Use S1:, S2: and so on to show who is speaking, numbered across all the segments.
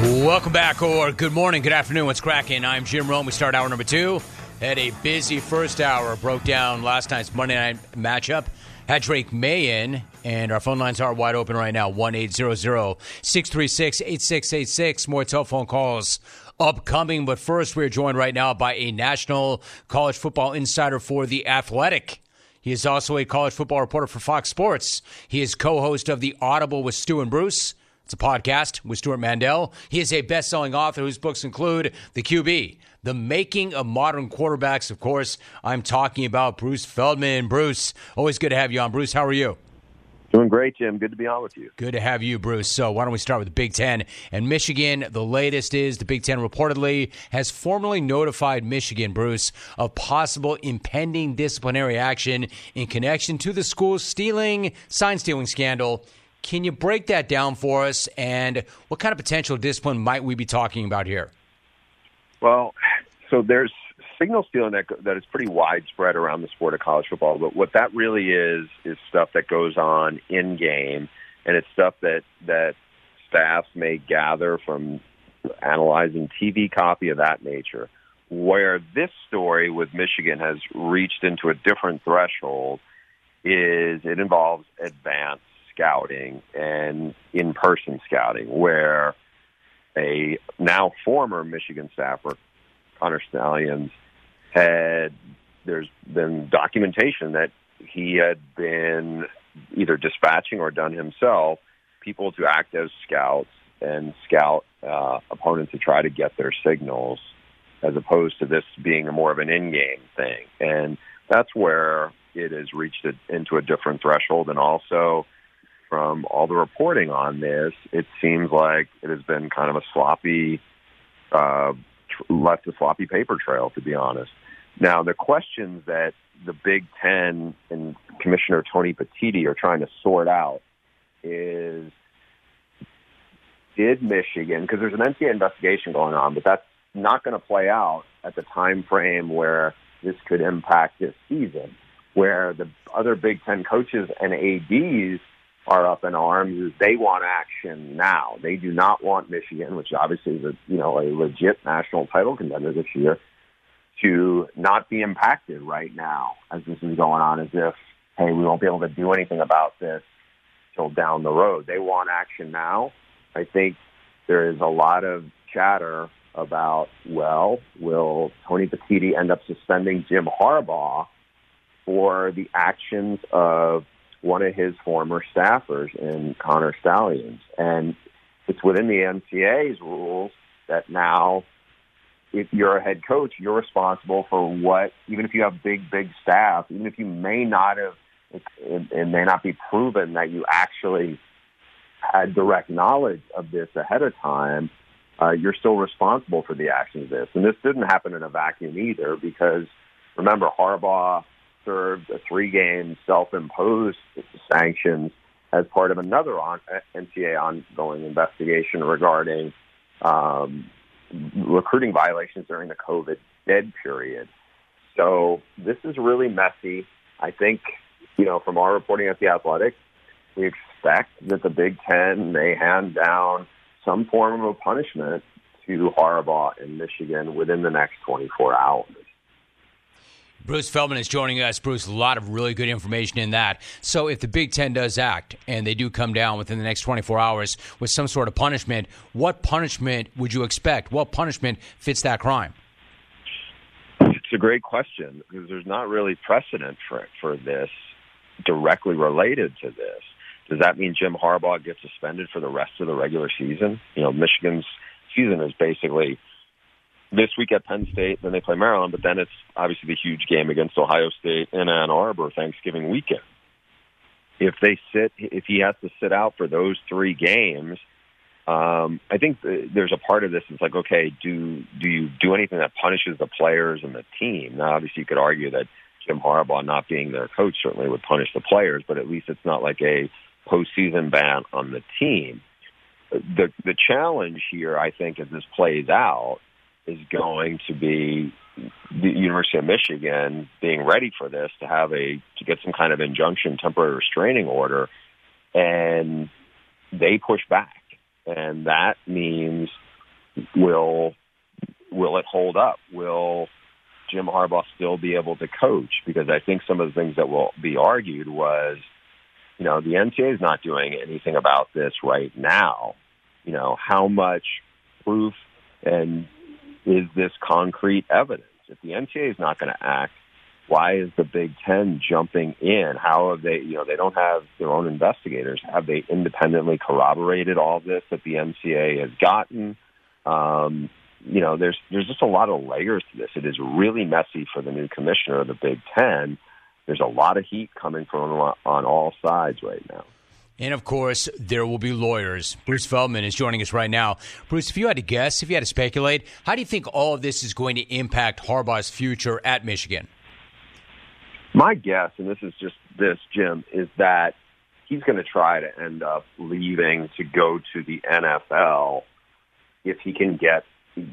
S1: Welcome back, or good morning, good afternoon. What's cracking? I'm Jim Rome. We start hour number two. Had a busy first hour. Broke down last night's Monday night matchup. Had Drake Maye in, and our phone lines are wide open right now 1 800 636 8686. More telephone calls upcoming. But first, we're joined right now by a national college football insider for The Athletic. He is also a college football reporter for Fox Sports. He is co host of The Audible with Stu and Bruce. It's a podcast with Stewart Mandel. He is a best selling author whose books include The QB, The Making of Modern Quarterbacks. Of course, I'm talking about Bruce Feldman. Bruce, always good to have you on. Bruce, how are you?
S2: Doing great, Jim. Good to be on with you.
S1: Good to have you, Bruce. So, why don't we start with the Big Ten and Michigan? The latest is the Big Ten reportedly has formally notified Michigan, Bruce, of possible impending disciplinary action in connection to the school's stealing, sign stealing scandal. Can you break that down for us? And what kind of potential discipline might we be talking about here?
S2: Well, so there's signal stealing that that is pretty widespread around the sport of college football. But what that really is is stuff that goes on in game, and it's stuff that that staffs may gather from analyzing TV copy of that nature. Where this story with Michigan has reached into a different threshold is it involves advanced scouting and in-person scouting, where a now former Michigan staffer, Connor Stalions, had there's been documentation that he had been either dispatching or done himself people to act as scouts and scout uh, opponents to try to get their signals, as opposed to this being a more of an in-game thing, and that's where it has reached into a different threshold, and also from all the reporting on this, it seems like it has been kind of a sloppy, uh, left a sloppy paper trail, to be honest. Now, the questions that the Big Ten and Commissioner Tony Petitti are trying to sort out is did Michigan, because there's an NCAA investigation going on, but that's not going to play out at the time frame where this could impact this season, where the other Big Ten coaches and ADs are up in arms is they want action now. They do not want Michigan, which obviously is a you know a legit national title contender this year, to not be impacted right now as this is going on. As if hey, we won't be able to do anything about this till down the road. They want action now. I think there is a lot of chatter about well, will Tony Petitti end up suspending Jim Harbaugh for the actions of one of his former staffers in Connor Stalions. And it's within the NCAA's rules that now, if you're a head coach, you're responsible for what, even if you have big, big staff, even if you may not have, it, it may not be proven that you actually had direct knowledge of this ahead of time, uh, you're still responsible for the actions of this. And this didn't happen in a vacuum either because remember, Harbaugh served a three-game self-imposed sanctions as part of another on, NCAA ongoing investigation regarding um, recruiting violations during the COVID dead period. So this is really messy. I think, you know, from our reporting at the Athletic, we expect that the Big Ten may hand down some form of a punishment to Harbaugh in Michigan within the next 24 hours.
S1: Bruce Feldman is joining us. Bruce, a lot of really good information in that. So, if the Big Ten does act and they do come down within the next 24 hours with some sort of punishment, what punishment would you expect? What punishment fits that crime?
S2: It's a great question because there's not really precedent for for this directly related to this. Does that mean Jim Harbaugh gets suspended for the rest of the regular season? You know, Michigan's season is basically this week at Penn State, then they play Maryland, but then it's obviously the huge game against Ohio State in Ann Arbor Thanksgiving weekend. If they sit, if he has to sit out for those three games, um, I think there's a part of this is like, okay, do do you do anything that punishes the players and the team? Now, obviously, you could argue that Jim Harbaugh not being their coach certainly would punish the players, but at least it's not like a postseason ban on the team. The the challenge here, I think, as this plays out, is going to be the University of Michigan being ready for this to have a to get some kind of injunction, temporary restraining order, and they push back, and that means will will it hold up? Will Jim Harbaugh still be able to coach? Because I think some of the things that will be argued was, you know, the NCAA is not doing anything about this right now. You know, how much proof and is this concrete evidence? If the NCAA is not going to act, why is the Big Ten jumping in? How have they, you know, they don't have their own investigators. Have they independently corroborated all this that the NCAA has gotten? Um, you know, there's there's just a lot of layers to this. It is really messy for the new commissioner of the Big Ten. There's a lot of heat coming from on all sides right now.
S1: And of course, there will be lawyers. Bruce Feldman is joining us right now. Bruce, if you had to guess, if you had to speculate, how do you think all of this is going to impact Harbaugh's future at Michigan?
S2: My guess, and this is just this, Jim, is that he's going to try to end up leaving to go to the NFL if he can get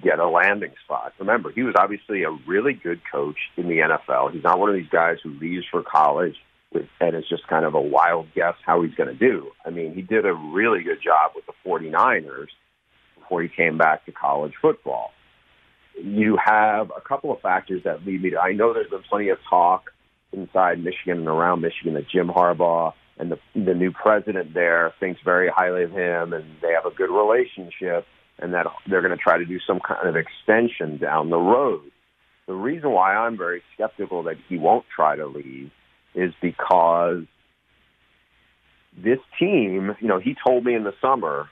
S2: get a landing spot. Remember, he was obviously a really good coach in the NFL. He's not one of these guys who leaves for college and it's just kind of a wild guess how he's going to do. I mean, he did a really good job with the 49ers before he came back to college football. You have a couple of factors that lead me to, I know there's been plenty of talk inside Michigan and around Michigan that Jim Harbaugh and the, the new president there thinks very highly of him and they have a good relationship and that they're going to try to do some kind of extension down the road. The reason why I'm very skeptical that he won't try to leave is because this team, you know, he told me in the summer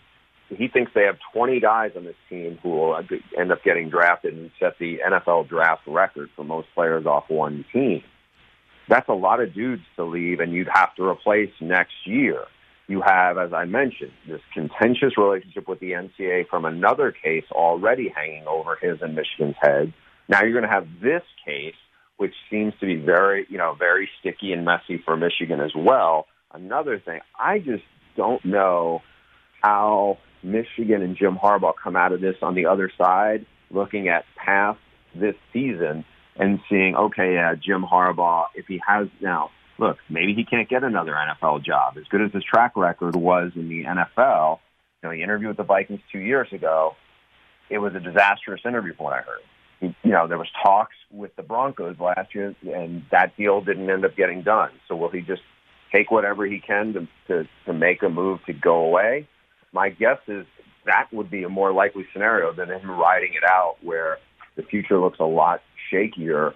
S2: he thinks they have 20 guys on this team who will end up getting drafted and set the NFL draft record for most players off one team. That's a lot of dudes to leave, and you'd have to replace next year you have, as I mentioned, this contentious relationship with the NCAA from another case already hanging over his and Michigan's head. Now you're going to have this case, which seems to be very, you know, very sticky and messy for Michigan as well. Another thing, I just don't know how Michigan and Jim Harbaugh come out of this on the other side, looking at past this season and seeing, okay, yeah, Jim Harbaugh, if he has now look, maybe he can't get another NFL job. As good as his track record was in the NFL, you know, he interviewed with the Vikings two years ago. It was a disastrous interview from what I heard. You know, there was talks with the Broncos last year, and that deal didn't end up getting done. So will he just take whatever he can to, to, to make a move to go away? My guess is that would be a more likely scenario than him riding it out where the future looks a lot shakier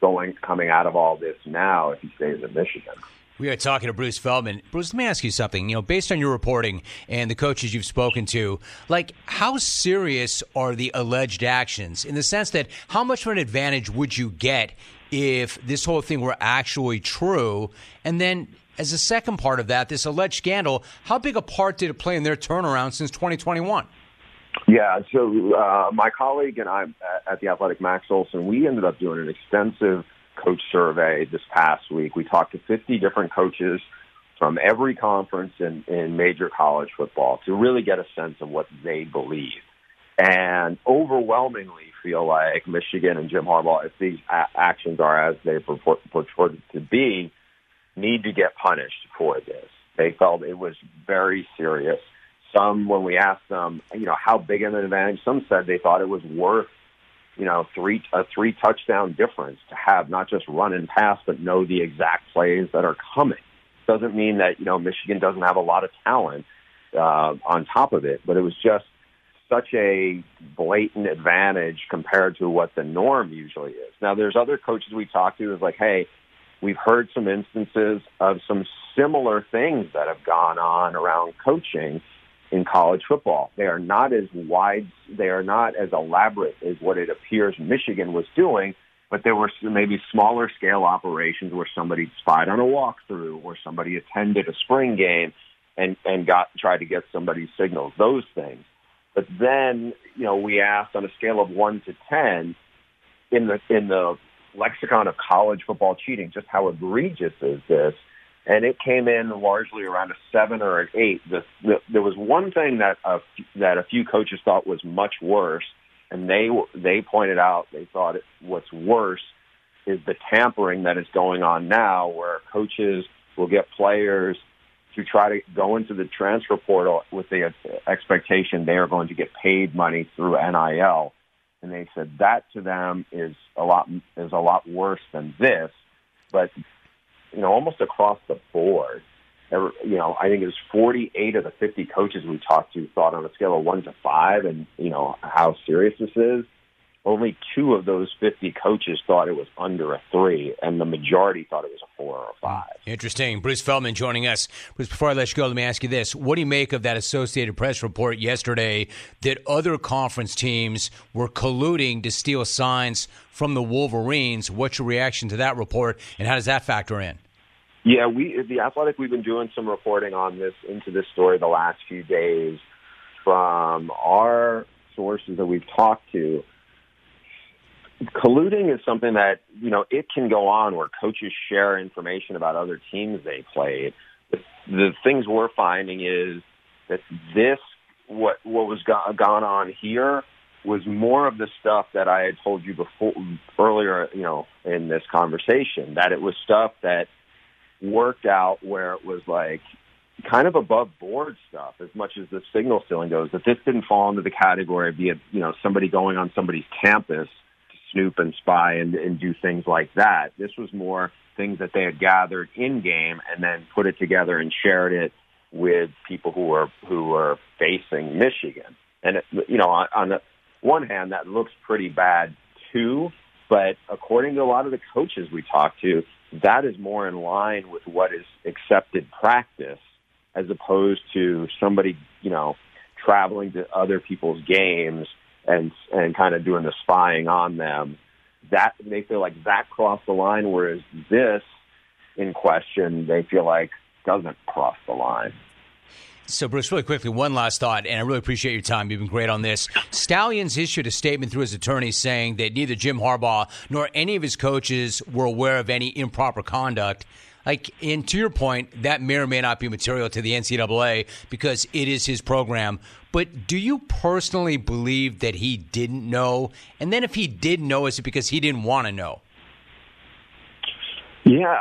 S2: going coming out of all this now if he stays in Michigan.
S1: We are talking to Bruce Feldman. Bruce, let me ask you something. You know, based on your reporting and the coaches you've spoken to, like how serious are the alleged actions in the sense that how much of an advantage would you get if this whole thing were actually true? And then as a second part of that, this alleged scandal, how big a part did it play in their turnaround since 2021?
S2: Yeah, so uh, my colleague and I at the Athletic, Max Olson, we ended up doing an extensive coach survey this past week. We talked to 50 different coaches from every conference in, in major college football to really get a sense of what they believe. And overwhelmingly feel like Michigan and Jim Harbaugh, if these a- actions are as they purport, purported to be, need to get punished for this. They felt it was very serious some, when we asked them, you know, how big of an advantage, some said they thought it was worth, you know, three a three touchdown difference to have not just run and pass, but know the exact plays that are coming. Doesn't mean that you know Michigan doesn't have a lot of talent uh, on top of it, but it was just such a blatant advantage compared to what the norm usually is. Now, there's other coaches we talked to is like, hey, we've heard some instances of some similar things that have gone on around coaching in college football. They are not as wide, they are not as elaborate as what it appears Michigan was doing, but there were maybe smaller scale operations where somebody spied on a walkthrough or somebody attended a spring game and, and got, tried to get somebody's signals, those things. But then, you know, we asked on a scale of one to 10 in the, in the lexicon of college football cheating, just how egregious is this? And it came in largely around a seven or an eight. The, the, there was one thing that a, that a few coaches thought was much worse, and they they pointed out they thought it, what's worse is the tampering that is going on now, where coaches will get players to try to go into the transfer portal with the expectation they are going to get paid money through NIL. And they said that to them is a lot is a lot worse than this. But you know, almost across the board, you know, I think it was 48 of the 50 coaches we talked to thought on a scale of one to five, and you know how serious this is only two of those 50 coaches thought it was under a three, and the majority thought it was a four or a five.
S1: Interesting. Bruce Feldman joining us. Bruce, before I let you go, let me ask you this. What do you make of that Associated Press report yesterday that other conference teams were colluding to steal signs from the Wolverines? What's your reaction to that report, and how does that factor in?
S2: Yeah, we the Athletic we've been doing some reporting on this into this story the last few days from our sources that we've talked to colluding is something that you know it can go on where coaches share information about other teams they played. The, the things we're finding is that this what what was go- gone on here was more of the stuff that I had told you before earlier, you know, in this conversation. That it was stuff that worked out where it was like kind of above board stuff as much as the signal stealing goes. That this didn't fall into the category of be a, you know somebody going on somebody's campus to snoop and spy and, and do things like that. This was more things that they had gathered in game and then put it together and shared it with people who were who were facing Michigan. And it, you know, on, on the one hand, that looks pretty bad too. But according to a lot of the coaches we talked to, that is more in line with what is accepted practice, as opposed to somebody you know traveling to other people's games and and kind of doing the spying on them. That they feel like that crossed the line, whereas this in question they feel like doesn't cross the line.
S1: So, Bruce, really quickly, one last thought, and I really appreciate your time. You've been great on this. Stalions issued a statement through his attorney saying that neither Jim Harbaugh nor any of his coaches were aware of any improper conduct. Like, and to your point, that may or may not be material to the NCAA because it is his program. But do you personally believe that he didn't know? And then if he did know, is it because he didn't want to know?
S2: Yeah,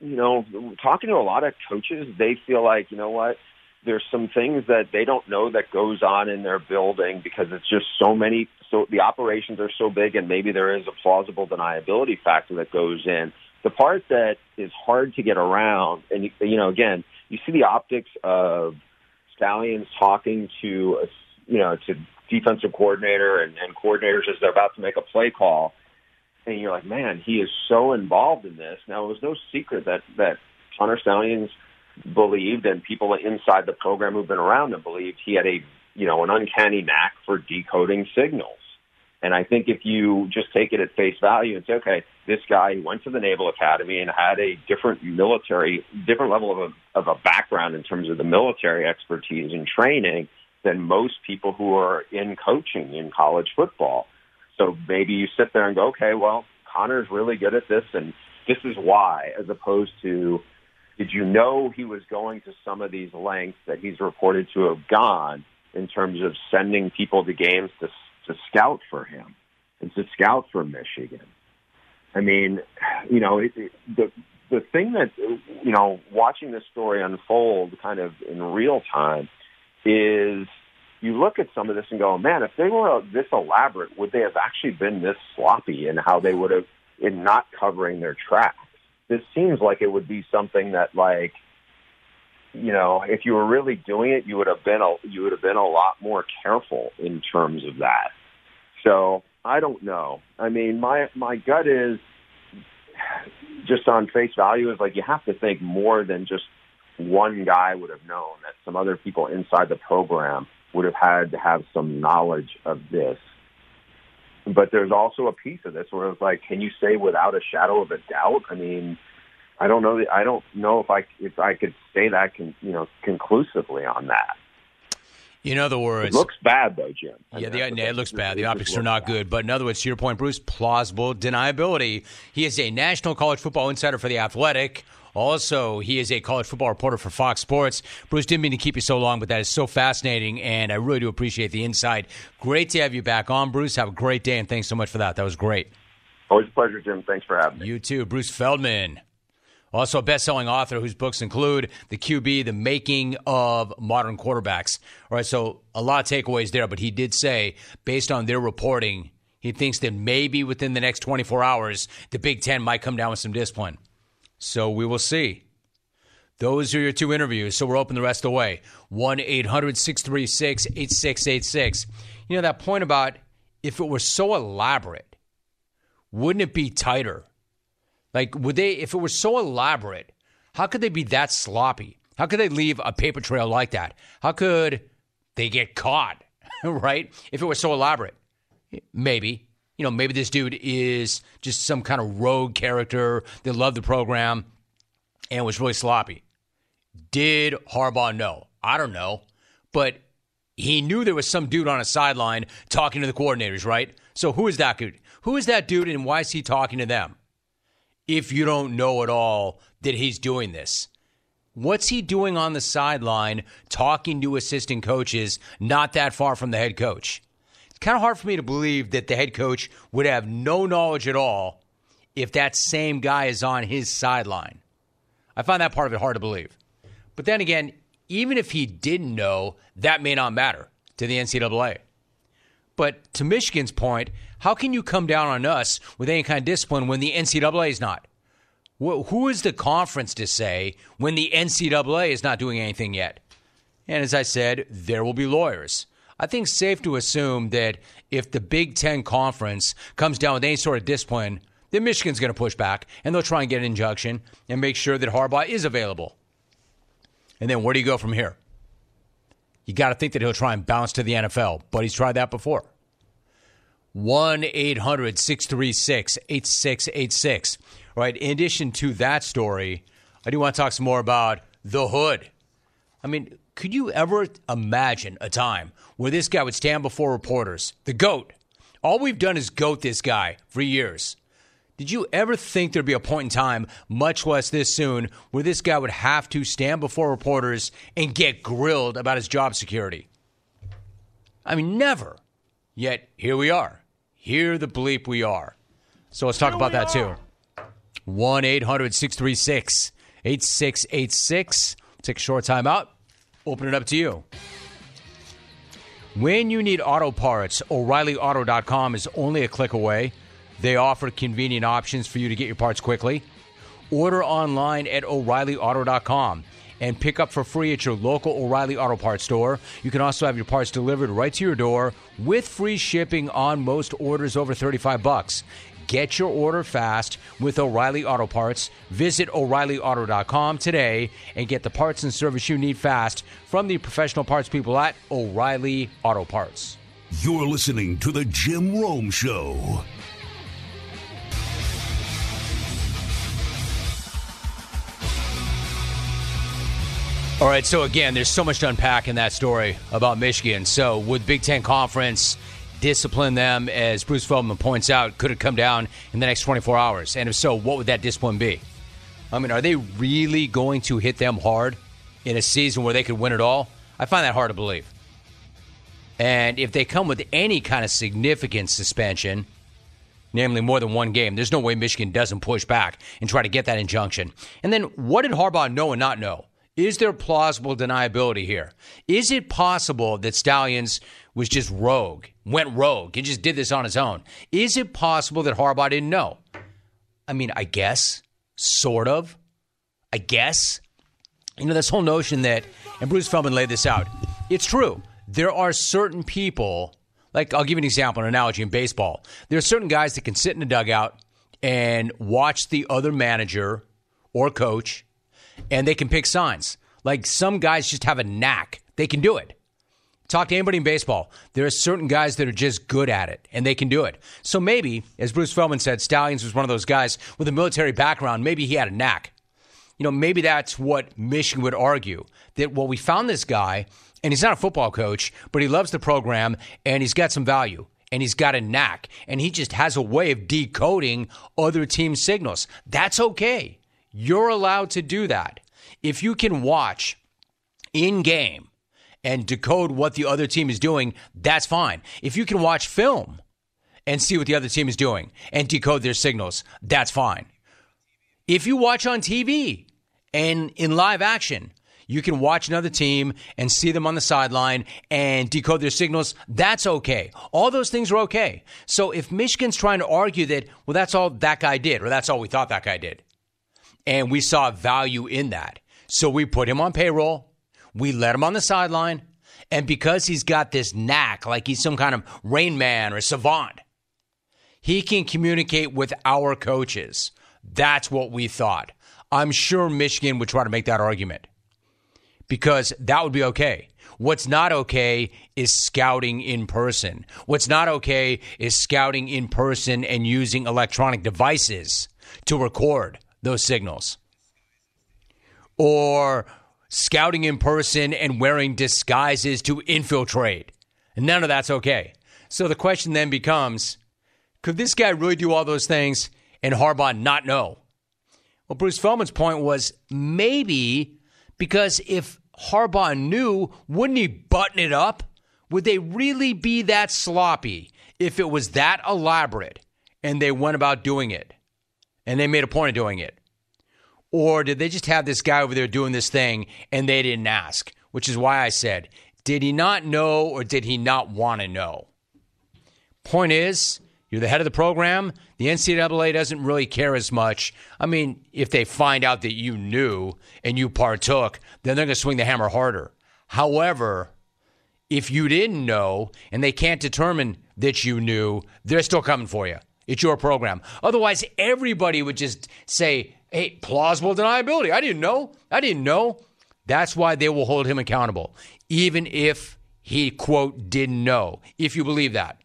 S2: you know, talking to a lot of coaches, they feel like, you know what, there's some things that they don't know that goes on in their building because it's just so many so the operations are so big and maybe there is a plausible deniability factor that goes in the part that is hard to get around and you know again you see the optics of Stalions talking to you know to defensive coordinator and, and coordinators as they're about to make a play call, and you're like, man, he is so involved in this. Now it was no secret that that Connor Stalions believed, and people inside the program who've been around him believed he had a you know an uncanny knack for decoding signals. And I think if you just take it at face value and say, okay, this guy went to the Naval Academy and had a different military, different level of a, of a background in terms of the military expertise and training than most people who are in coaching in college football. So maybe you sit there and go, okay, well, Connor's really good at this and this is why, as opposed to, did you know he was going to some of these lengths that he's reported to have gone in terms of sending people to games to to scout for him and to scout for Michigan. I mean, you know, it, it, the the thing that you know, watching this story unfold kind of in real time is you look at some of this and go, man, if they were uh, this elaborate, would they have actually been this sloppy in how they would have in not covering their tracks? This seems like it would be something that like you know, if you were really doing it, you would have been a you would have been a lot more careful in terms of that. So I don't know. I mean, my my gut is just on face value is like you have to think more than just one guy would have known that some other people inside the program would have had to have some knowledge of this. But there's also a piece of this where it's like, can you say without a shadow of a doubt? I mean, I don't know. I don't know if I if I could say that con, you know conclusively on that.
S1: In other words,
S2: it looks bad though, Jim.
S1: yeah, the, it looks bad. The optics are not bad. good. But in other words, to your point, Bruce, plausible deniability. He is a national college football insider for the Athletic. Also, he is a college football reporter for Fox Sports. Bruce, didn't mean to keep you so long, but that is so fascinating, and I really do appreciate the insight. Great to have you back on, Bruce. Have a great day, and thanks so much for that. That was great.
S2: Always a pleasure, Jim. Thanks for having me.
S1: You too, Bruce Feldman Also, a best selling author whose books include The QB, The Making of Modern Quarterbacks. All right, so a lot of takeaways there, but he did say, based on their reporting, he thinks that maybe within the next 24 hours, the Big Ten might come down with some discipline. So we will see. Those are your two interviews. So we're open the rest of the way. 1 800 636 8686. You know, that point about if it were so elaborate, wouldn't it be tighter? Like, would they, if it was so elaborate, how could they be that sloppy? How could they leave a paper trail like that? How could they get caught, right? If it was so elaborate. Maybe. You know, maybe this dude is just some kind of rogue character that loved the program and was really sloppy. Did Harbaugh know? I don't know. But he knew there was some dude on a sideline talking to the coordinators, right? So who is that dude? Who is that dude and why is he talking to them? If you don't know at all that he's doing this, what's he doing on the sideline talking to assistant coaches not that far from the head coach? It's kind of hard for me to believe that the head coach would have no knowledge at all if that same guy is on his sideline. I find that part of it hard to believe. But then again, even if he didn't know, that may not matter to the NCAA. But to Michigan's point, how can you come down on us with any kind of discipline when the NCAA is not? Who is the conference to say when the NCAA is not doing anything yet? And as I said, there will be lawyers. I think safe to assume that if the Big Ten Conference comes down with any sort of discipline, then Michigan's going to push back and they'll try and get an injunction and make sure that Harbaugh is available. And then where do you go from here? You got to think that he'll try and bounce to the NFL, but he's tried that before. 1 800 636 8686. Right. In addition to that story, I do want to talk some more about the hood. I mean, could you ever imagine a time where this guy would stand before reporters, the GOAT? All we've done is GOAT this guy for years. Did you ever think there'd be a point in time, much less this soon, where this guy would have to stand before reporters and get grilled about his job security? I mean, never. Yet here we are. Here the bleep we are. So let's talk here about that are. too. 1 800 636 8686. Take a short time out. Open it up to you. When you need auto parts, O'ReillyAuto.com is only a click away. They offer convenient options for you to get your parts quickly. Order online at O'ReillyAuto.com and pick up for free at your local O'Reilly Auto Parts store. You can also have your parts delivered right to your door with free shipping on most orders over 35 bucks. Get your order fast with O'Reilly Auto Parts. Visit O'ReillyAuto.com today and get the parts and service you need fast from the professional parts people at O'Reilly Auto Parts.
S3: You're listening to The Jim Rome Show.
S1: All right, so again, there's so much to unpack in that story about Michigan. So, would Big Ten Conference discipline them, as Bruce Feldman points out, could it come down in the next 24 hours? And if so, what would that discipline be? I mean, are they really going to hit them hard in a season where they could win it all? I find that hard to believe. And if they come with any kind of significant suspension, namely more than one game, there's no way Michigan doesn't push back and try to get that injunction. And then what did Harbaugh know and not know? Is there plausible deniability here? Is it possible that Stalions was just rogue, went rogue, and just did this on his own? Is it possible that Harbaugh didn't know? I mean, I guess, sort of. I guess. You know, this whole notion that, and Bruce Feldman laid this out, it's true. There are certain people, like I'll give you an example, an analogy in baseball. There are certain guys that can sit in a dugout and watch the other manager or coach and they can pick signs. Like some guys just have a knack, they can do it. Talk to anybody in baseball. There are certain guys that are just good at it and they can do it. So maybe, as Bruce Feldman said, Stalions was one of those guys with a military background. Maybe he had a knack. You know, maybe that's what Michigan would argue that, well, we found this guy and he's not a football coach, but he loves the program and he's got some value and he's got a knack and he just has a way of decoding other team signals. That's okay. You're allowed to do that. If you can watch in game and decode what the other team is doing, that's fine. If you can watch film and see what the other team is doing and decode their signals, that's fine. If you watch on TV and in live action, you can watch another team and see them on the sideline and decode their signals. That's okay. All those things are okay. So if Michigan's trying to argue that, well, that's all that guy did, or that's all we thought that guy did, and we saw value in that. So we put him on payroll, we let him on the sideline, and because he's got this knack, like he's some kind of rain man or savant, he can communicate with our coaches. That's what we thought. I'm sure Michigan would try to make that argument because that would be okay. What's not okay is scouting in person. What's not okay is scouting in person and using electronic devices to record those signals. Or scouting in person and wearing disguises to infiltrate. None of that's okay. So the question then becomes could this guy really do all those things and Harbaugh not know? Well, Bruce Feldman's point was maybe because if Harbaugh knew, wouldn't he button it up? Would they really be that sloppy if it was that elaborate and they went about doing it and they made a point of doing it? Or did they just have this guy over there doing this thing and they didn't ask? Which is why I said, did he not know or did he not want to know? Point is, you're the head of the program. The NCAA doesn't really care as much. I mean, if they find out that you knew and you partook, then they're going to swing the hammer harder. However, if you didn't know and they can't determine that you knew, they're still coming for you. It's your program. Otherwise, everybody would just say, hey, plausible deniability. I didn't know. I didn't know. That's why they will hold him accountable, even if he, quote, didn't know, if you believe that.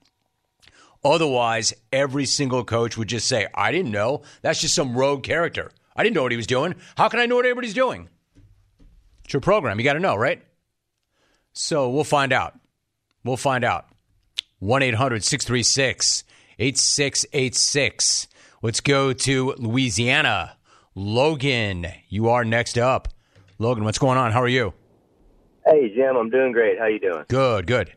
S1: Otherwise, every single coach would just say, I didn't know. That's just some rogue character. I didn't know what he was doing. How can I know what everybody's doing? It's your program. You got to know, right? So we'll find out. We'll find out. 1 800 636 8686. Let's go to Louisiana. Logan, you are next up. Logan, what's going on? How are you?
S4: Hey, Jim. I'm doing great. How you doing?
S1: Good, good.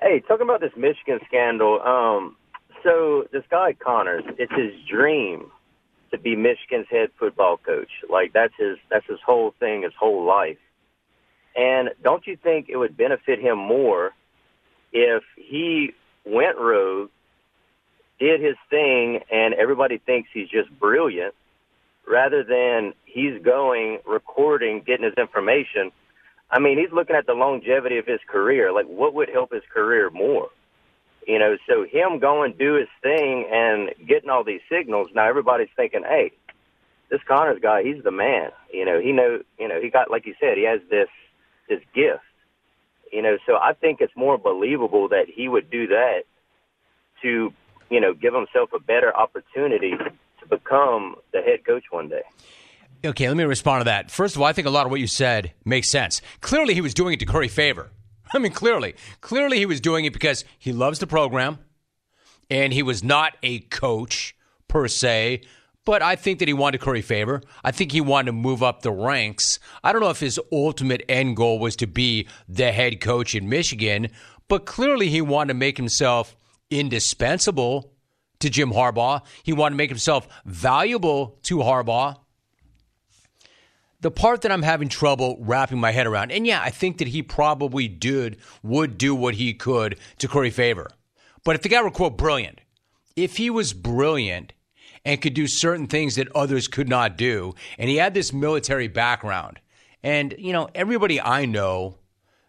S4: Hey, talking about this Michigan scandal. Um, so this guy Connors, it's his dream to be Michigan's head football coach. Like that's his that's his whole thing, his whole life. And don't you think it would benefit him more if he went rogue, did his thing, and everybody thinks he's just brilliant, rather than he's going, recording, getting his information, I mean, he's looking at the longevity of his career. Like, what would help his career more? You know, so him going do his thing and getting all these signals. Now everybody's thinking, hey, this Connors guy, he's the man. You know, he know, you know, he got like you said, he has this this gift. You know, so I think it's more believable that he would do that to, you know, give himself a better opportunity to become the head coach one day.
S1: Okay, let me respond to that. First of all, I think a lot of what you said makes sense. Clearly, he was doing it to curry favor. I mean, clearly. Clearly, he was doing it because he loves the program and he was not a coach per se, but I think that he wanted to curry favor. I think he wanted to move up the ranks. I don't know if his ultimate end goal was to be the head coach in Michigan, but clearly he wanted to make himself indispensable to Jim Harbaugh. He wanted to make himself valuable to Harbaugh the part that I'm having trouble wrapping my head around, and yeah, I think that he probably did would do what he could to curry favor. But if the guy were quote brilliant, if he was brilliant and could do certain things that others could not do, and he had this military background, and you know, everybody I know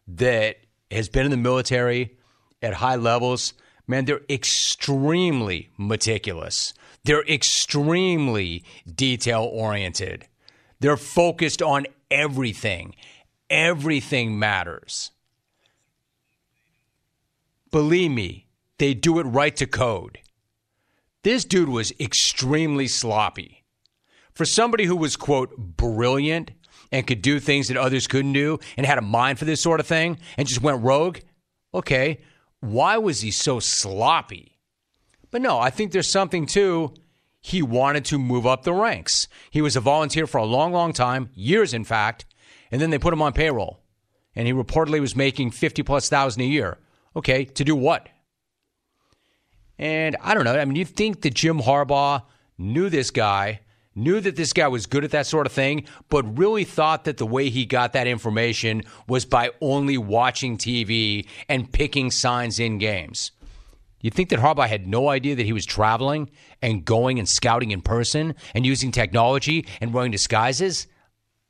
S1: that has been in the military at high levels, man, they're extremely meticulous. They're extremely detail oriented. They're focused on everything. Everything matters. Believe me, they do it right to code. This dude was extremely sloppy. For somebody who was, quote, brilliant and could do things that others couldn't do and had a mind for this sort of thing and just went rogue, okay, why was he so sloppy? But no, I think there's something to he wanted to move up the ranks. He was a volunteer for a long, long time, years in fact, and then they put him on payroll. And he reportedly was making 50 plus thousand a year. Okay, to do what? And I don't know. I mean, you think that Jim Harbaugh knew this guy, knew that this guy was good at that sort of thing, but really thought that the way he got that information was by only watching TV and picking signs in games. You think that Harbaugh had no idea that he was traveling and going and scouting in person and using technology and wearing disguises?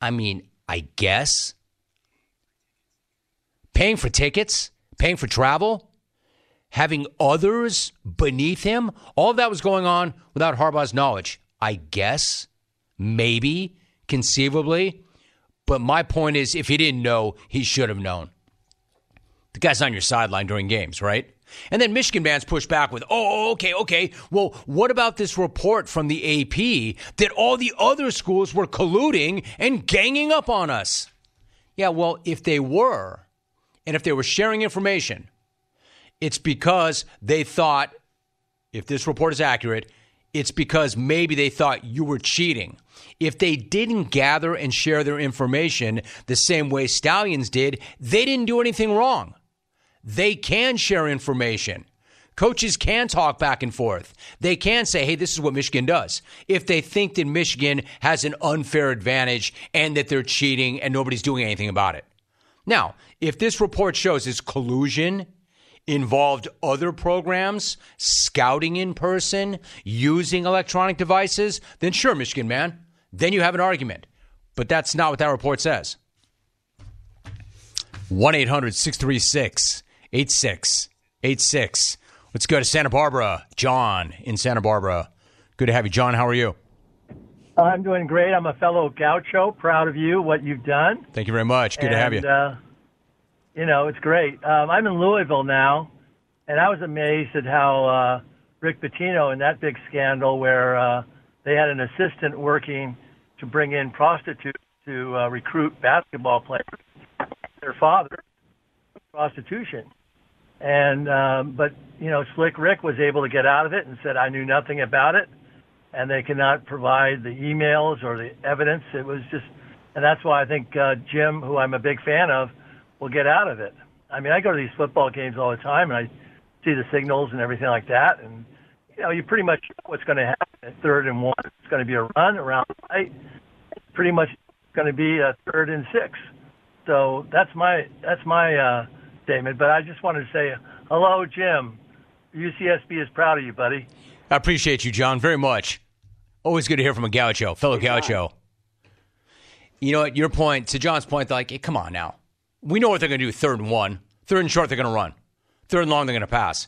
S1: I mean, I guess. Paying for tickets, paying for travel, having others beneath him, all that was going on without Harbaugh's knowledge. I guess, maybe, conceivably. But my point is, if he didn't know, he should have known. The guy's on your sideline during games, right? And then Michigan fans push back with, oh, oh okay, okay. Well, what about this report from the AP that all the other schools were colluding and ganging up on us? Yeah, well, if they were, and if they were sharing information, it's because they thought, if this report is accurate, it's because maybe they thought you were cheating. If they didn't gather and share their information the same way Stalions did, they didn't do anything wrong. They can share information. Coaches can talk back and forth. They can say, hey, this is what Michigan does. If they think that Michigan has an unfair advantage and that they're cheating and nobody's doing anything about it. Now, if this report shows this collusion involved other programs, scouting in person, using electronic devices, then sure, Michigan man, then you have an argument. But that's not what that report says. 1 800 636 8686. Let's go to Santa Barbara. John in Santa Barbara. Good to have you. John, how are you?
S5: I'm doing great. I'm a fellow gaucho. Proud of you, what you've done.
S1: Thank you very much. Good
S5: and,
S1: to have you.
S5: Uh, you know, it's great. Um, I'm in Louisville now, and I was amazed at how uh, Rick Pitino in that big scandal where uh, they had an assistant working to bring in prostitutes to uh, recruit basketball players. Their father, prostitution. And um, but you know, Slick Rick was able to get out of it and said, "I knew nothing about it," and they cannot provide the emails or the evidence. It was just, and that's why I think uh, Jim, who I'm a big fan of, will get out of it. I mean, I go to these football games all the time, and I see the signals and everything like that, and you know, you pretty much know what's going to happen at third and one. It's going to be a run around right. Pretty much going to be a third and six. So that's my that's my uh, statement, but I just wanted to say hello, Jim. UCSB is proud of you, buddy.
S1: I appreciate you, John, very much. Always good to hear from a gaucho, fellow hey, gaucho. You know, at your point, to John's point, like, hey, come on now. We know what they're going to do third and one. Third and short, they're going to run. Third and long, they're going to pass.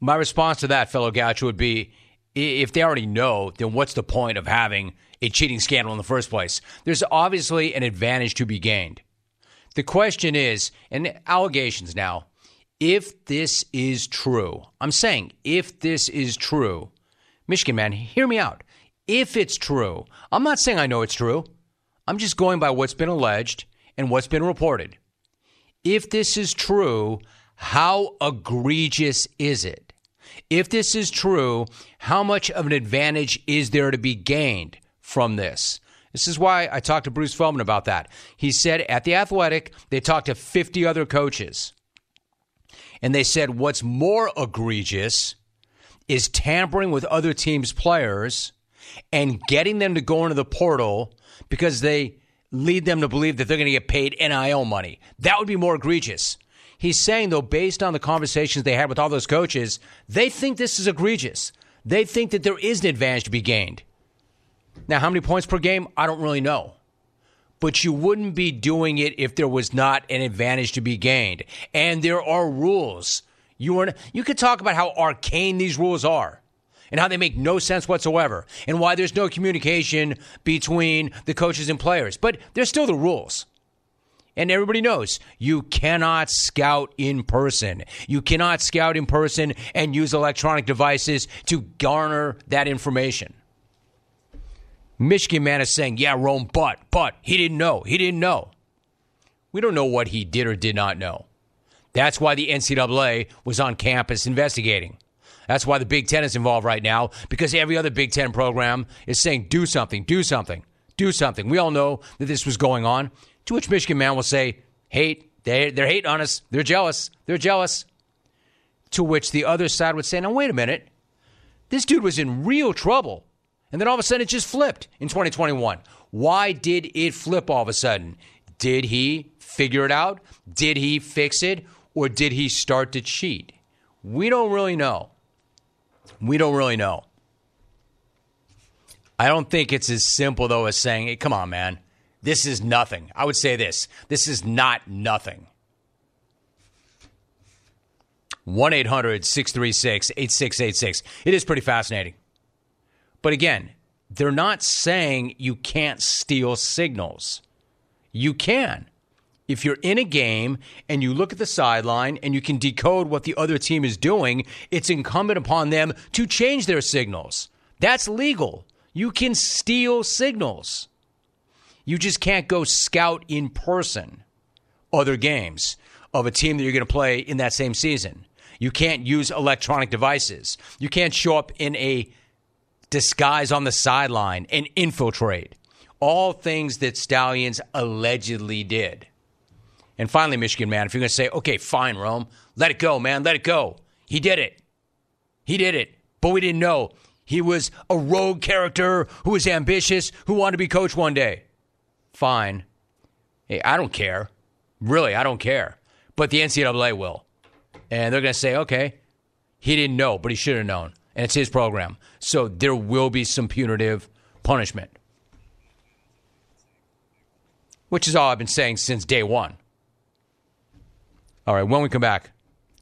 S1: My response to that, fellow gaucho, would be if they already know, then what's the point of having a cheating scandal in the first place? There's obviously an advantage to be gained. The question is, and allegations now, if this is true, I'm saying if this is true, Michigan man, hear me out. If it's true, I'm not saying I know it's true. I'm just going by what's been alleged and what's been reported. If this is true, how egregious is it? If this is true, how much of an advantage is there to be gained from this? This is why I talked to Bruce Feldman about that. He said at The Athletic, they talked to 50 other coaches. And they said what's more egregious is tampering with other teams' players and getting them to go into the portal because they lead them to believe that they're going to get paid NIL money. That would be more egregious. He's saying, though, based on the conversations they had with all those coaches, they think this is egregious. They think that there is an advantage to be gained. Now, how many points per game? I don't really know. But you wouldn't be doing it if there was not an advantage to be gained. And there are rules. You, are, you could talk about how arcane these rules are and how they make no sense whatsoever and why there's no communication between the coaches and players. But there's still the rules. And everybody knows you cannot scout in person. You cannot scout in person and use electronic devices to garner that information. Michigan man is saying, yeah, Rome, but, but he didn't know. He didn't know. We don't know what he did or did not know. That's why the NCAA was on campus investigating. That's why the Big Ten is involved right now because every other Big Ten program is saying, do something, do something, do something. We all know that this was going on. To which Michigan man will say, hate, they, they're hating on us. They're jealous. They're jealous. To which the other side would say, now, wait a minute. This dude was in real trouble And then all of a sudden it just flipped in 2021. Why did it flip all of a sudden? Did he figure it out? Did he fix it? Or did he start to cheat? We don't really know. We don't really know. I don't think it's as simple, though, as saying, hey, come on, man, this is nothing. I would say this this is not nothing. 1 800 636 8686. It is pretty fascinating. But again, they're not saying you can't steal signals. You can. If you're in a game and you look at the sideline and you can decode what the other team is doing, it's incumbent upon them to change their signals. That's legal. You can steal signals. You just can't go scout in person other games of a team that you're going to play in that same season. You can't use electronic devices. You can't show up in a disguise on the sideline and infiltrate. All things that Stalions allegedly did. And finally, Michigan man, if you're going to say, okay, fine, Rome, let it go, man, let it go. He did it. He did it. But we didn't know. He was a rogue character who was ambitious, who wanted to be coach one day. Fine. Hey, I don't care. Really, I don't care. But the NCAA will. And they're going to say, okay, he didn't know, but he should have known. And it's his program. So there will be some punitive punishment, which is all I've been saying since day one. All right, when we come back,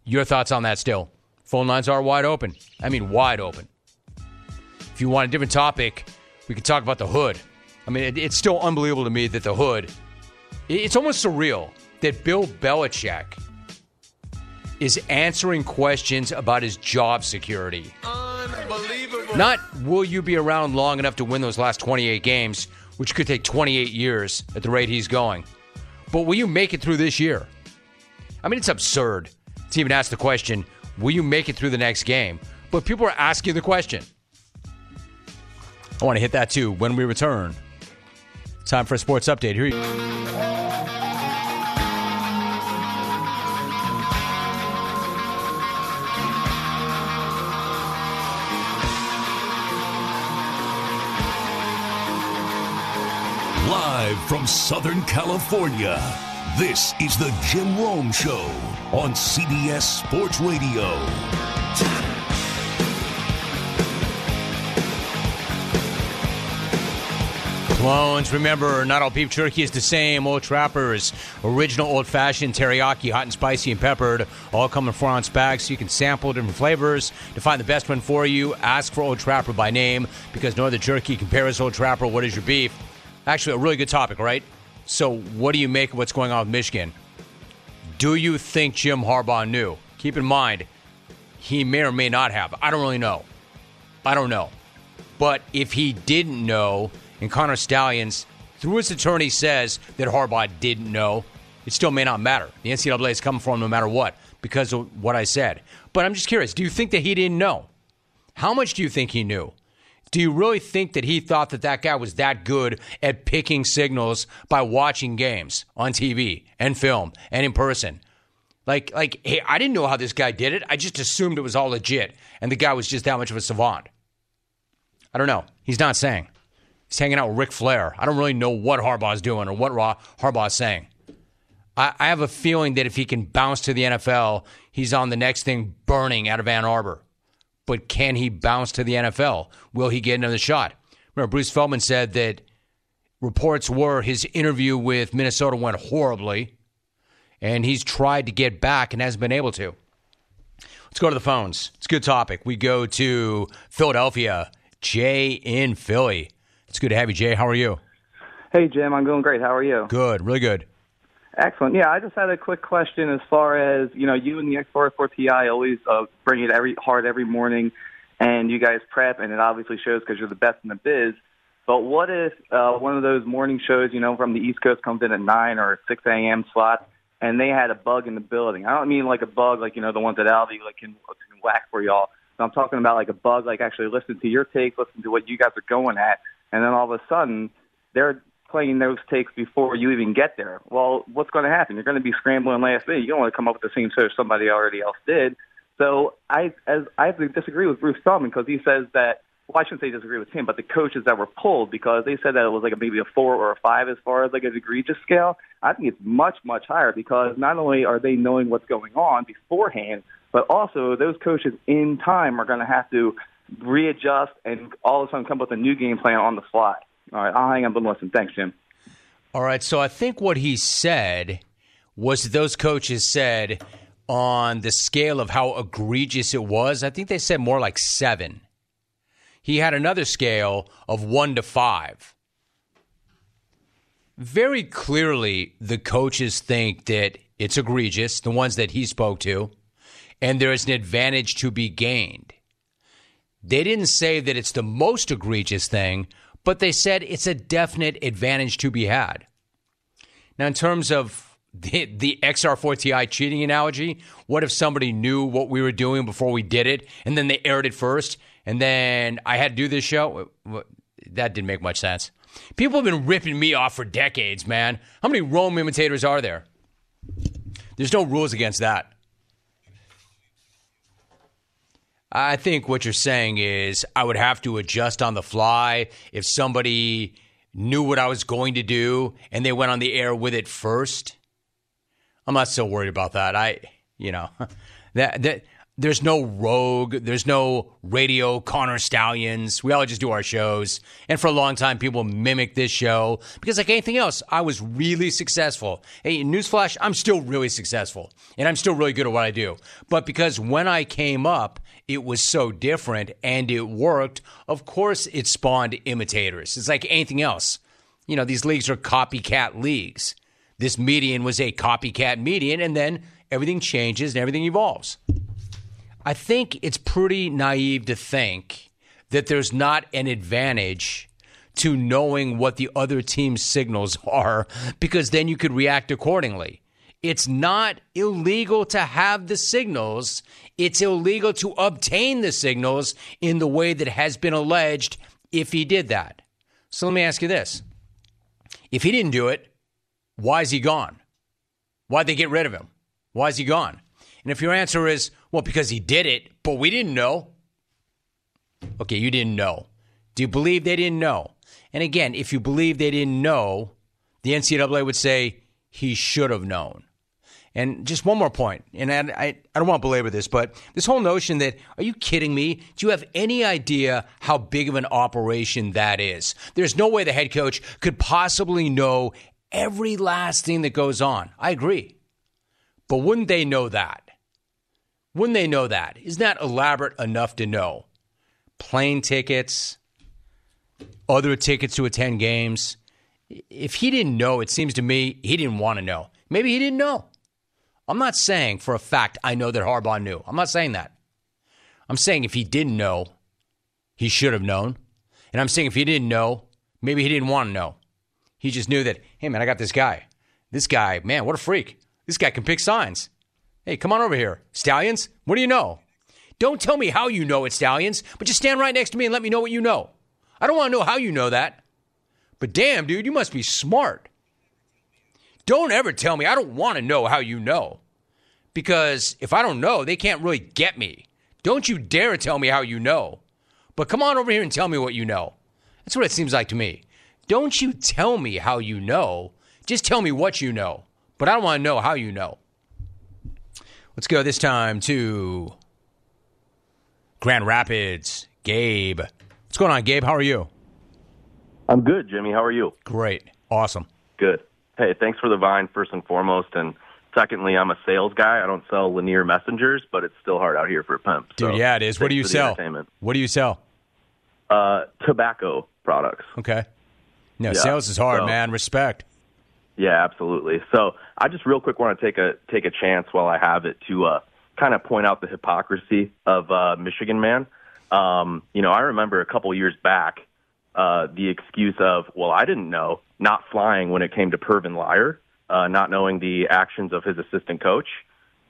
S1: your thoughts on that still. Phone lines are wide open. I mean, wide open. If you want a different topic, we can talk about the hood. I mean, it, it's still unbelievable to me that the hood, it's almost surreal that Bill Belichick is answering questions about his job security. Unbelievable. Not will you be around long enough to win those last 28 games, which could take 28 years at the rate he's going, but will you make it through this year? I mean, it's absurd to even ask the question, will you make it through the next game? But people are asking the question. I want to hit that too when we return. Time for a sports update. Here you
S3: Live from Southern California. This is the Jim Rome Show on CBS Sports Radio.
S1: Clones, remember, not all beef jerky is the same. Old Trappers, original old fashioned teriyaki, hot and spicy and peppered, all come in four ounce bags so you can sample different flavors. To find the best one for you, ask for Old Trapper by name because no other jerky compares Old Trapper. What is your beef? Actually, a really good topic, right? So, what do you make of what's going on with Michigan? Do you think Jim Harbaugh knew? Keep in mind, he may or may not have. I don't really know. I don't know. But if he didn't know, and Connor Stalions, through his attorney, says that Harbaugh didn't know, it still may not matter. The NCAA is coming for him no matter what because of what I said. But I'm just curious do you think that he didn't know? How much do you think he knew? Do you really think that he thought that that guy was that good at picking signals by watching games on TV and film and in person? Like, like, hey, I didn't know how this guy did it. I just assumed it was all legit, and the guy was just that much of a savant. I don't know. He's not saying. He's hanging out with Ric Flair. I don't really know what Harbaugh's doing or what Harbaugh's saying. I, I have a feeling that if he can bounce to the NFL, he's on the next thing burning out of Ann Arbor but can he bounce to the NFL? Will he get another shot? Remember, Bruce Feldman said that reports were his interview with Minnesota went horribly, and he's tried to get back and hasn't been able to. Let's go to the phones. It's a good topic. We go to Philadelphia. Jay in Philly. It's good to have you, Jay. How are you?
S6: Hey, Jim. I'm doing great. How are you?
S1: Good. Really good.
S6: Excellent. Yeah, I just had a quick question as far as you know, you and the XR4TI always uh, bring it every hard every morning, and you guys prep, and it obviously shows because you're the best in the biz. But what if uh, one of those morning shows, you know, from the East Coast comes in at nine or six a.m. slot, and they had a bug in the building? I don't mean like a bug like you know the ones that Alvy like can, can whack for y'all. So I'm talking about like a bug, like actually listen to your take, listen to what you guys are going at, and then all of a sudden they're playing those takes before you even get there. Well, what's going to happen? You're going to be scrambling last minute. You don't want to come up with the same sort somebody already else did. So I, as I have to disagree with Bruce Feldman because he says that well, I shouldn't say disagree with him, but the coaches that were pulled because they said that it was like a, maybe a four or a five as far as like an egregious scale. I think it's much, much higher because not only are they knowing what's going on beforehand, but also those coaches in time are going to have to readjust and all of a sudden come up with a new game plan on the fly. All right, I'll hang up and listen. Thanks, Jim.
S1: All right, so I think what he said was those coaches said on the scale of how egregious it was, I think they said more like seven. He had another scale of one to five. Very clearly, the coaches think that it's egregious, the ones that he spoke to, and there is an advantage to be gained. They didn't say that it's the most egregious thing, but they said it's a definite advantage to be had. Now, in terms of the, the XR4TI cheating analogy, what if somebody knew what we were doing before we did it and then they aired it first and then I had to do this show. That didn't make much sense. People have been ripping me off for decades, man. How many Rome imitators are there? There's no rules against that. I think what you're saying is I would have to adjust on the fly if somebody knew what I was going to do and they went on the air with it first. I'm not so worried about that. I, you know, that that there's no rogue, there's no radio Connor Stalions. We all just do our shows. And for a long time, people mimic this show because, like anything else, I was really successful. Hey, newsflash, I'm still really successful and I'm still really good at what I do. But because when I came up, it was so different and it worked, of course, it spawned imitators. It's like anything else. You know, these leagues are copycat leagues. This median was a copycat median, and then everything changes and everything evolves. I think it's pretty naive to think that there's not an advantage to knowing what the other team's signals are because then you could react accordingly. It's not illegal to have the signals. It's illegal to obtain the signals in the way that has been alleged if he did that. So let me ask you this. If he didn't do it, why is he gone? Why'd they get rid of him? Why is he gone? And if your answer is, well, because he did it, but we didn't know. Okay, you didn't know. Do you believe they didn't know? And again, if you believe they didn't know, the NCAA would say he should have known. And just one more point, and I, I, I, don't want to belabor this, but this whole notion that, are you kidding me? Do you have any idea how big of an operation that is? There's no way the head coach could possibly know every last thing that goes on. I agree. But wouldn't they know that? Wouldn't they know that? Isn't that elaborate enough to know? Plane tickets, other tickets to attend games. If he didn't know, it seems to me he didn't want to know. Maybe he didn't know. I'm not saying for a fact I know that Harbaugh knew. I'm not saying that. I'm saying if he didn't know, he should have known. And I'm saying if he didn't know, maybe he didn't want to know. He just knew that, hey, man, I got this guy. This guy, man, what a freak. This guy can pick signs. Hey, come on over here. Stalions, what do you know? Don't tell me how you know it, Stalions, but just stand right next to me and let me know what you know. I don't want to know how you know that. But damn, dude, you must be smart. Don't ever tell me. I don't want to know how you know. Because if I don't know, they can't really get me. Don't you dare tell me how you know. But come on over here and tell me what you know. That's what it seems like to me. Don't you tell me how you know. Just tell me what you know. But I don't want to know how you know. Let's go this time to Grand Rapids. Gabe. What's going on, Gabe? How are you?
S7: I'm good, Jimmy. How are you?
S1: Great. Awesome.
S7: Good. Hey, thanks for the vine, first and foremost. And secondly, I'm a sales guy. I don't sell linear messengers, but it's still hard out here for a pimp.
S1: Dude,
S7: so
S1: yeah, it is. What do you sell? What do you sell?
S7: Uh, tobacco products.
S1: Okay. No, yeah. sales is hard, so, man. Respect.
S7: Yeah, absolutely. So I just real quick want to take a take a chance while I have it to uh, kind of point out the hypocrisy of uh, Michigan man. Um, you know, I remember a couple years back uh, the excuse of, well, I didn't know, not flying when it came to Urban Meyer, uh, not knowing the actions of his assistant coach.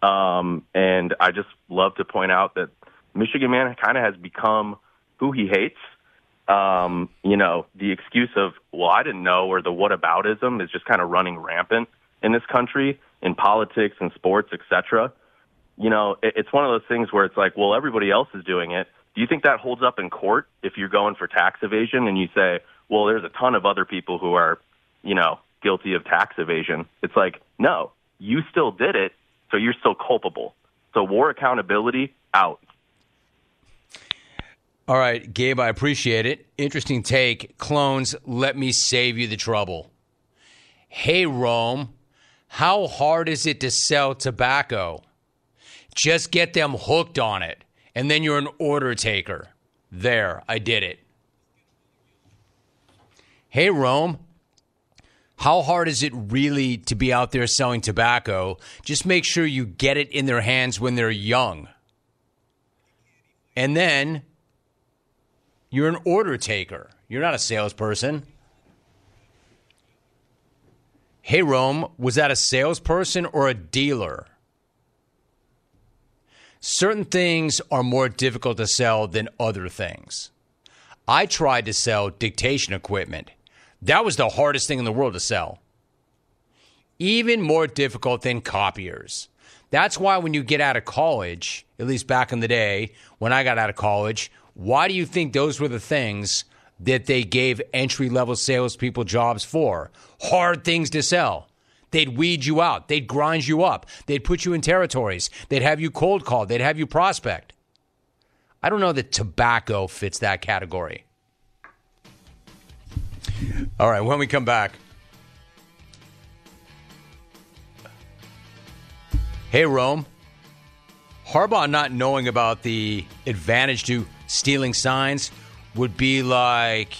S7: Um, and I just love to point out that Michigan man kind of has become who he hates um, you know, the excuse of, well, I didn't know, or the whataboutism is just kind of running rampant in this country, in politics and sports, etc. You know, it, it's one of those things where it's like, well, everybody else is doing it. Do you think that holds up in court if you're going for tax evasion and you say, well, there's a ton of other people who are, you know, guilty of tax evasion? It's like, no, you still did it, so you're still culpable. So war accountability out.
S1: All right, Gabe, I appreciate it. Interesting take. Clones, let me save you the trouble. Hey, Rome, how hard is it to sell tobacco? Just get them hooked on it, and then you're an order taker. There, I did it. Hey, Rome, how hard is it really to be out there selling tobacco? Just make sure you get it in their hands when they're young. And then you're an order taker. You're not a salesperson. Hey, Rome, was that a salesperson or a dealer? Certain things are more difficult to sell than other things. I tried to sell dictation equipment. That was the hardest thing in the world to sell. Even more difficult than copiers. That's why when you get out of college, at least back in the day when I got out of college, why do you think those were the things that they gave entry level salespeople jobs for? Hard things to sell. They'd weed you out. They'd grind you up. They'd put you in territories. They'd have you cold call. They'd have you prospect. I don't know that tobacco fits that category. All right, when we come back. Hey, Rome. Harbaugh not knowing about the advantage to stealing signs would be like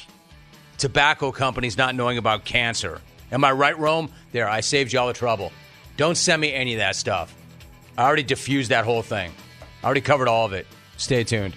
S1: tobacco companies not knowing about cancer. Am I right, Rome? There, I saved you all the trouble. Don't send me any of that stuff. I already diffused that whole thing. I already covered all of it. Stay tuned.